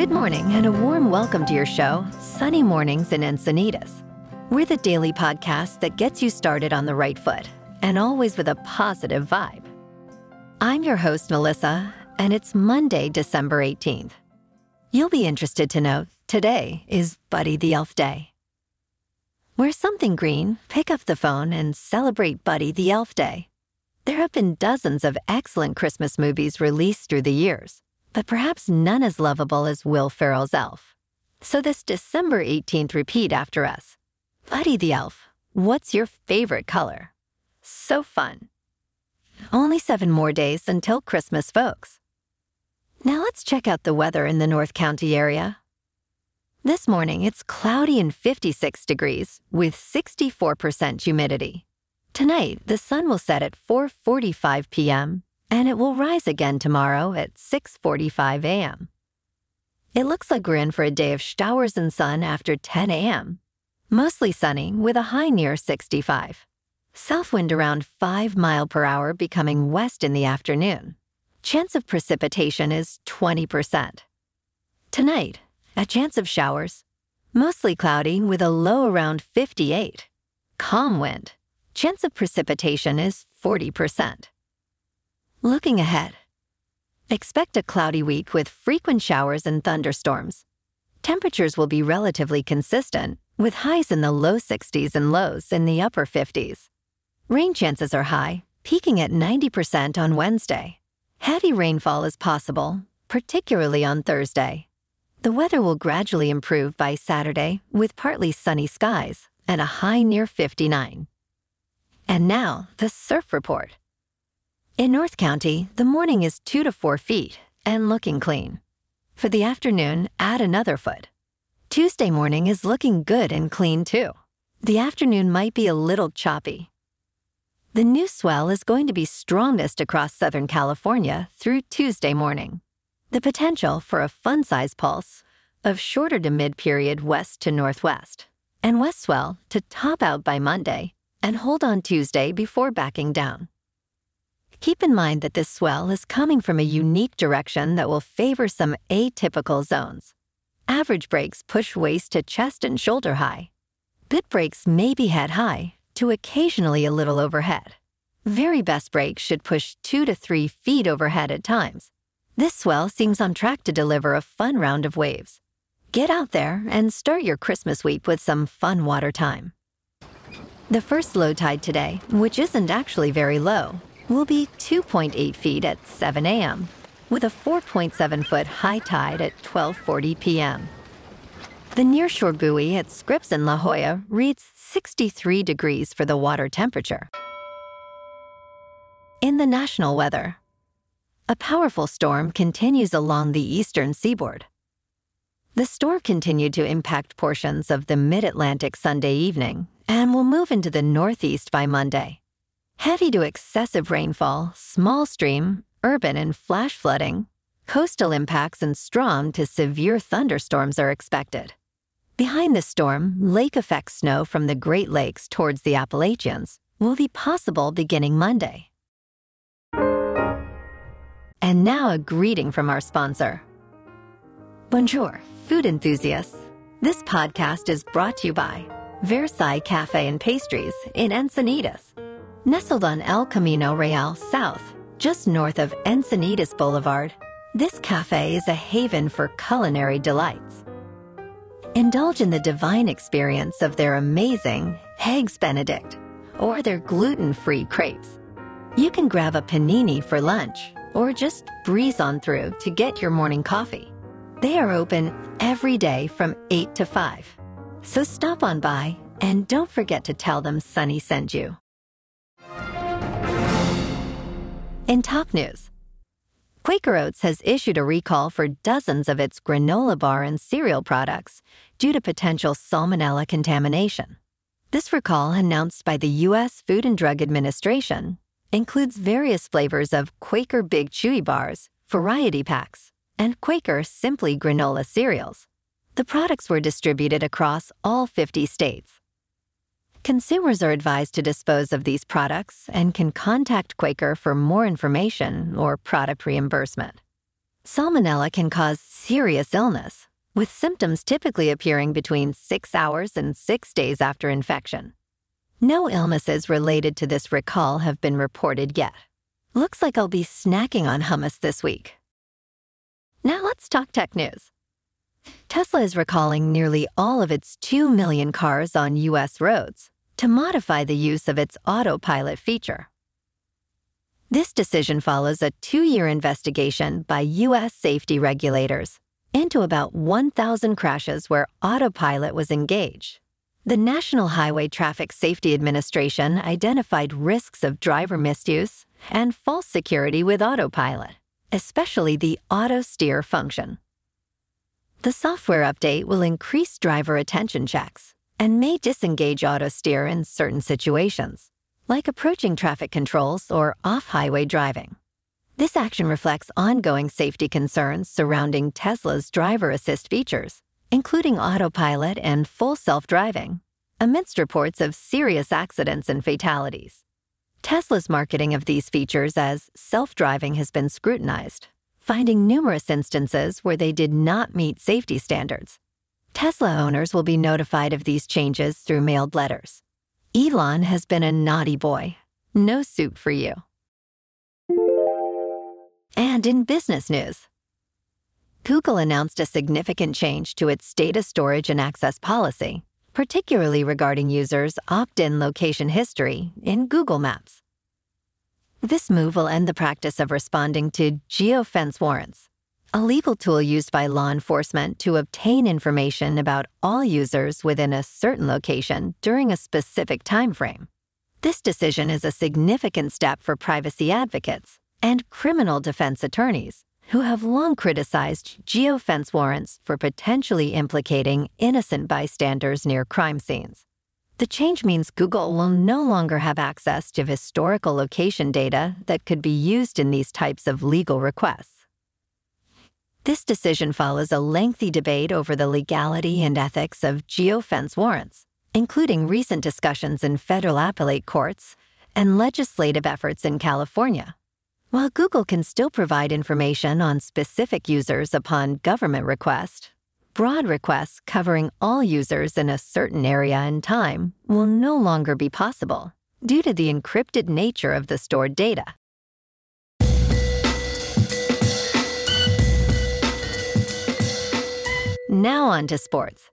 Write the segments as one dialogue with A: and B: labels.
A: Good morning and a warm welcome to your show, Sunny Mornings in Encinitas. We're the daily podcast that gets you started on the right foot and always with a positive vibe. I'm your host, Melissa, and it's Monday, December 18th. You'll be interested to know today is Buddy the Elf Day. Wear something green, pick up the phone, and celebrate Buddy the Elf Day. There have been dozens of excellent Christmas movies released through the years, but perhaps none as lovable as Will Ferrell's Elf. So this December 18th repeat after us. Buddy the Elf, what's your favorite color? So fun. Only seven more days until Christmas, folks. Now let's check out the weather in the North County area. This morning, it's cloudy and 56 degrees with 64% humidity. Tonight, the sun will set at 4:45 p.m. and it will rise again tomorrow at 6:45 a.m. It looks like we're in for a day of showers and sun after 10 a.m. Mostly sunny with a high near 65. South wind around 5 mile per hour becoming west in the afternoon. Chance of precipitation is 20%. Tonight, a chance of showers. Mostly cloudy with a low around 58. Calm wind. Chance of precipitation is 40%. Looking ahead. Expect a cloudy week with frequent showers and thunderstorms. Temperatures will be relatively consistent, with highs in the low 60s and lows in the upper 50s. Rain chances are high, peaking at 90% on Wednesday. Heavy rainfall is possible, particularly on Thursday. The weather will gradually improve by Saturday with partly sunny skies and a high near 59. And now, the surf report. In North County, the morning is 2 to 4 feet and looking clean. For the afternoon, add another foot. Tuesday morning is looking good and clean too. The afternoon might be a little choppy. The new swell is going to be strongest across Southern California through Tuesday morning. The potential for a fun size pulse of shorter to mid period west to northwest, and west swell to top out by Monday and hold on Tuesday before backing down. Keep in mind that this swell is coming from a unique direction that will favor some atypical zones. Average breaks push waist to chest and shoulder high. Bit breaks may be head high to occasionally a little overhead. Very best breaks should push two to three feet overhead at times. This swell seems on track to deliver a fun round of waves. Get out there and start your Christmas week with some fun water time. The first low tide today, which isn't actually very low, will be 2.8 feet at 7 a.m., with a 4.7 foot high tide at 12:40 p.m. The nearshore buoy at Scripps in La Jolla reads 63 degrees for the water temperature. In the national weather, a powerful storm continues along the eastern seaboard. The storm continued to impact portions of the mid Atlantic Sunday evening and will move into the northeast by Monday. Heavy to excessive rainfall, small stream, urban and flash flooding, coastal impacts, and strong to severe thunderstorms are expected. Behind the storm, lake effect snow from the Great Lakes towards the Appalachians will be possible beginning Monday. And now a greeting from our sponsor. Bonjour, food enthusiasts. This podcast is brought to you by Versailles Cafe and Pastries in Encinitas. Nestled on El Camino Real South, just north of Encinitas Boulevard, this cafe is a haven for culinary delights. Indulge in the divine experience of their amazing Eggs Benedict or their gluten free crepes. You can grab a panini for lunch or just breeze on through to get your morning coffee. They are open every day from 8 to 5. So stop on by and don't forget to tell them Sunny sent you. In top news, Quaker Oats has issued a recall for dozens of its granola bar and cereal products due to potential salmonella contamination. This recall, announced by the U.S. Food and Drug Administration, includes various flavors of Quaker Big Chewy bars, variety packs, and Quaker Simply granola cereals. The products were distributed across all 50 states. Consumers are advised to dispose of these products and can contact Quaker for more information or product reimbursement. Salmonella can cause serious illness, with symptoms typically appearing between six hours and six days after infection. No illnesses related to this recall have been reported yet. Looks like I'll be snacking on hummus this week. Now let's talk tech news. Tesla is recalling nearly all of its 2 million cars on U.S. roads to modify the use of its autopilot feature. This decision follows a two year investigation by U.S. safety regulators into about 1,000 crashes where autopilot was engaged. The National Highway Traffic Safety Administration identified risks of driver misuse and false security with autopilot, especially the auto steer function. The software update will increase driver attention checks and may disengage auto steer in certain situations, like approaching traffic controls or off highway driving. This action reflects ongoing safety concerns surrounding Tesla's driver assist features, including autopilot and full self driving, amidst reports of serious accidents and fatalities. Tesla's marketing of these features as self driving has been scrutinized, finding numerous instances where they did not meet safety standards. Tesla owners will be notified of these changes through mailed letters. Elon has been a naughty boy. No soup for you. And in business news, Google announced a significant change to its data storage and access policy, particularly regarding users' opt in location history in Google Maps. This move will end the practice of responding to geofence warrants, a legal tool used by law enforcement to obtain information about all users within a certain location during a specific time frame. This decision is a significant step for privacy advocates and criminal defense attorneys who have long criticized geofence warrants for potentially implicating innocent bystanders near crime scenes. The change means Google will no longer have access to historical location data that could be used in these types of legal requests. This decision follows a lengthy debate over the legality and ethics of geofence warrants, including recent discussions in federal appellate courts and legislative efforts in California. While Google can still provide information on specific users upon government request, broad requests covering all users in a certain area and time will no longer be possible due to the encrypted nature of the stored data. Now on to sports.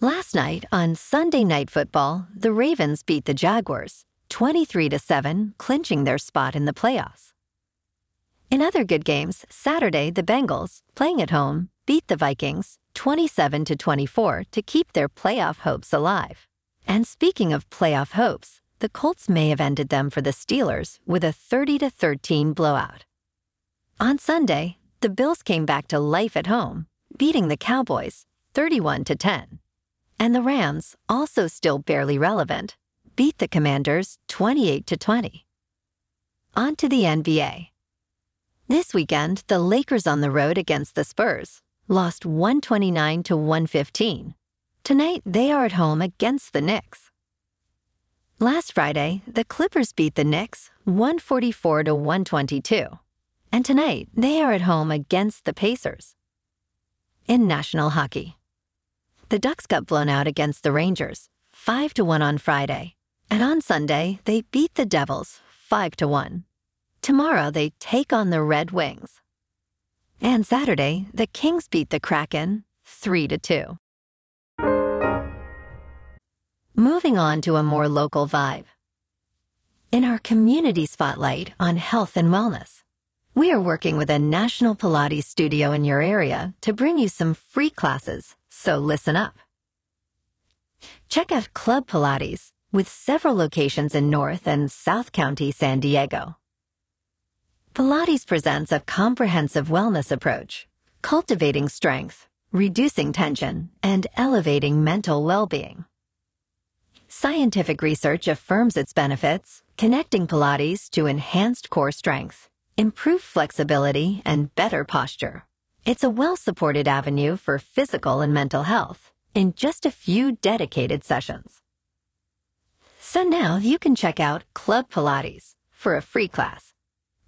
A: Last night on Sunday Night Football, the Ravens beat the Jaguars 23 to 7, clinching their spot in the playoffs. In other good games, Saturday the Bengals, playing at home, beat the Vikings 27 to 24 to keep their playoff hopes alive. And speaking of playoff hopes, the Colts may have ended them for the Steelers with a 30 to 13 blowout. On Sunday, the Bills came back to life at home, beating the Cowboys 31 to 10. And the Rams, also still barely relevant, beat the Commanders 28 to 20. On to the NBA. This weekend, the Lakers on the road against the Spurs lost 129 to 115. Tonight, they are at home against the Knicks. Last Friday, the Clippers beat the Knicks 144 to 122. And tonight, they are at home against the Pacers. In national hockey, the Ducks got blown out against the Rangers 5 to 1 on Friday. And on Sunday, they beat the Devils 5 to 1. Tomorrow, they take on the Red Wings. And Saturday, the Kings beat the Kraken 3 to 2. Moving on to a more local vibe. In our community spotlight on health and wellness, we are working with a national Pilates studio in your area to bring you some free classes, so listen up. Check out Club Pilates with several locations in North and South County, San Diego. Pilates presents a comprehensive wellness approach, cultivating strength, reducing tension, and elevating mental well-being. Scientific research affirms its benefits, connecting Pilates to enhanced core strength, improved flexibility, and better posture. It's a well-supported avenue for physical and mental health in just a few dedicated sessions. So now you can check out Club Pilates for a free class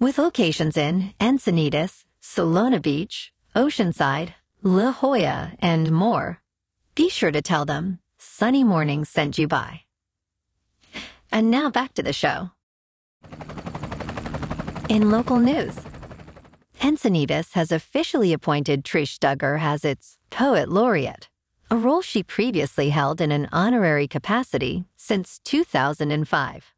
A: with locations in Encinitas, Solana Beach, Oceanside, La Jolla, and more, be sure to tell them Sunny Mornings sent you by. And now back to the show. In local news, Encinitas has officially appointed Trish Dugger as its Poet Laureate, a role she previously held in an honorary capacity since 2005.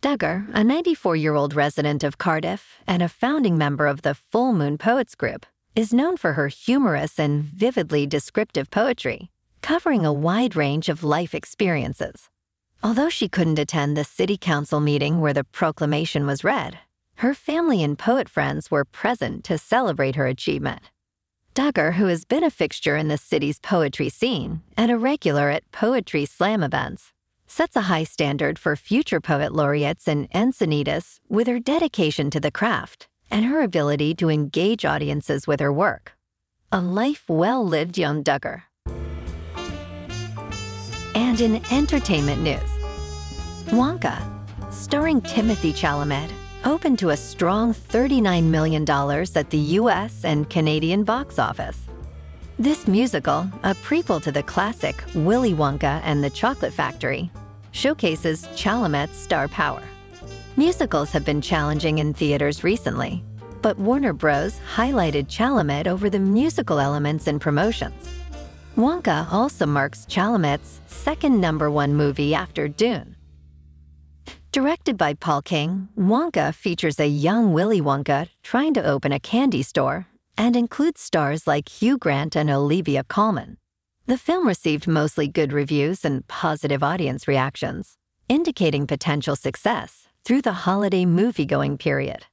A: Dugger, a 94 year old resident of Cardiff and a founding member of the Full Moon Poets Group, is known for her humorous and vividly descriptive poetry, covering a wide range of life experiences. Although she couldn't attend the city council meeting where the proclamation was read, her family and poet friends were present to celebrate her achievement. Dugger, who has been a fixture in the city's poetry scene and a regular at poetry slam events, sets a high standard for future poet laureates in Encinitas with her dedication to the craft and her ability to engage audiences with her work. A life well lived, young Dugger. And in entertainment news, Wonka, starring Timothée Chalamet, opened to a strong $39 million at the US and Canadian box office. This musical, a prequel to the classic Willy Wonka and the Chocolate Factory, showcases Chalamet's star power. Musicals have been challenging in theaters recently, but Warner Bros. highlighted Chalamet over the musical elements in promotions. Wonka also marks Chalamet's second number one movie after Dune. Directed by Paul King, Wonka features a young Willy Wonka trying to open a candy store and includes stars like Hugh Grant and Olivia Colman. The film received mostly good reviews and positive audience reactions, indicating potential success through the holiday movie-going period.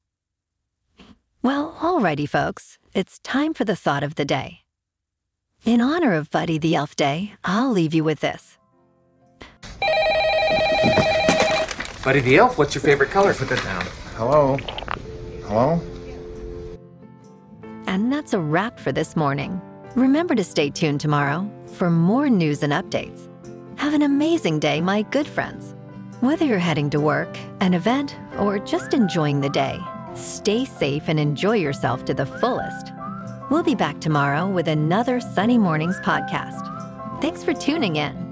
A: Well, alrighty, folks, it's time for the thought of the day. In honor of Buddy the Elf Day, I'll leave you with this.
B: Buddy the Elf, what's your favorite color?
C: Put that down. Hello? Hello?
A: And that's a wrap for this morning. Remember to stay tuned tomorrow for more news and updates. Have an amazing day, my good friends. Whether you're heading to work, an event, or just enjoying the day, stay safe and enjoy yourself to the fullest. We'll be back tomorrow with another Sunny Mornings podcast. Thanks for tuning in.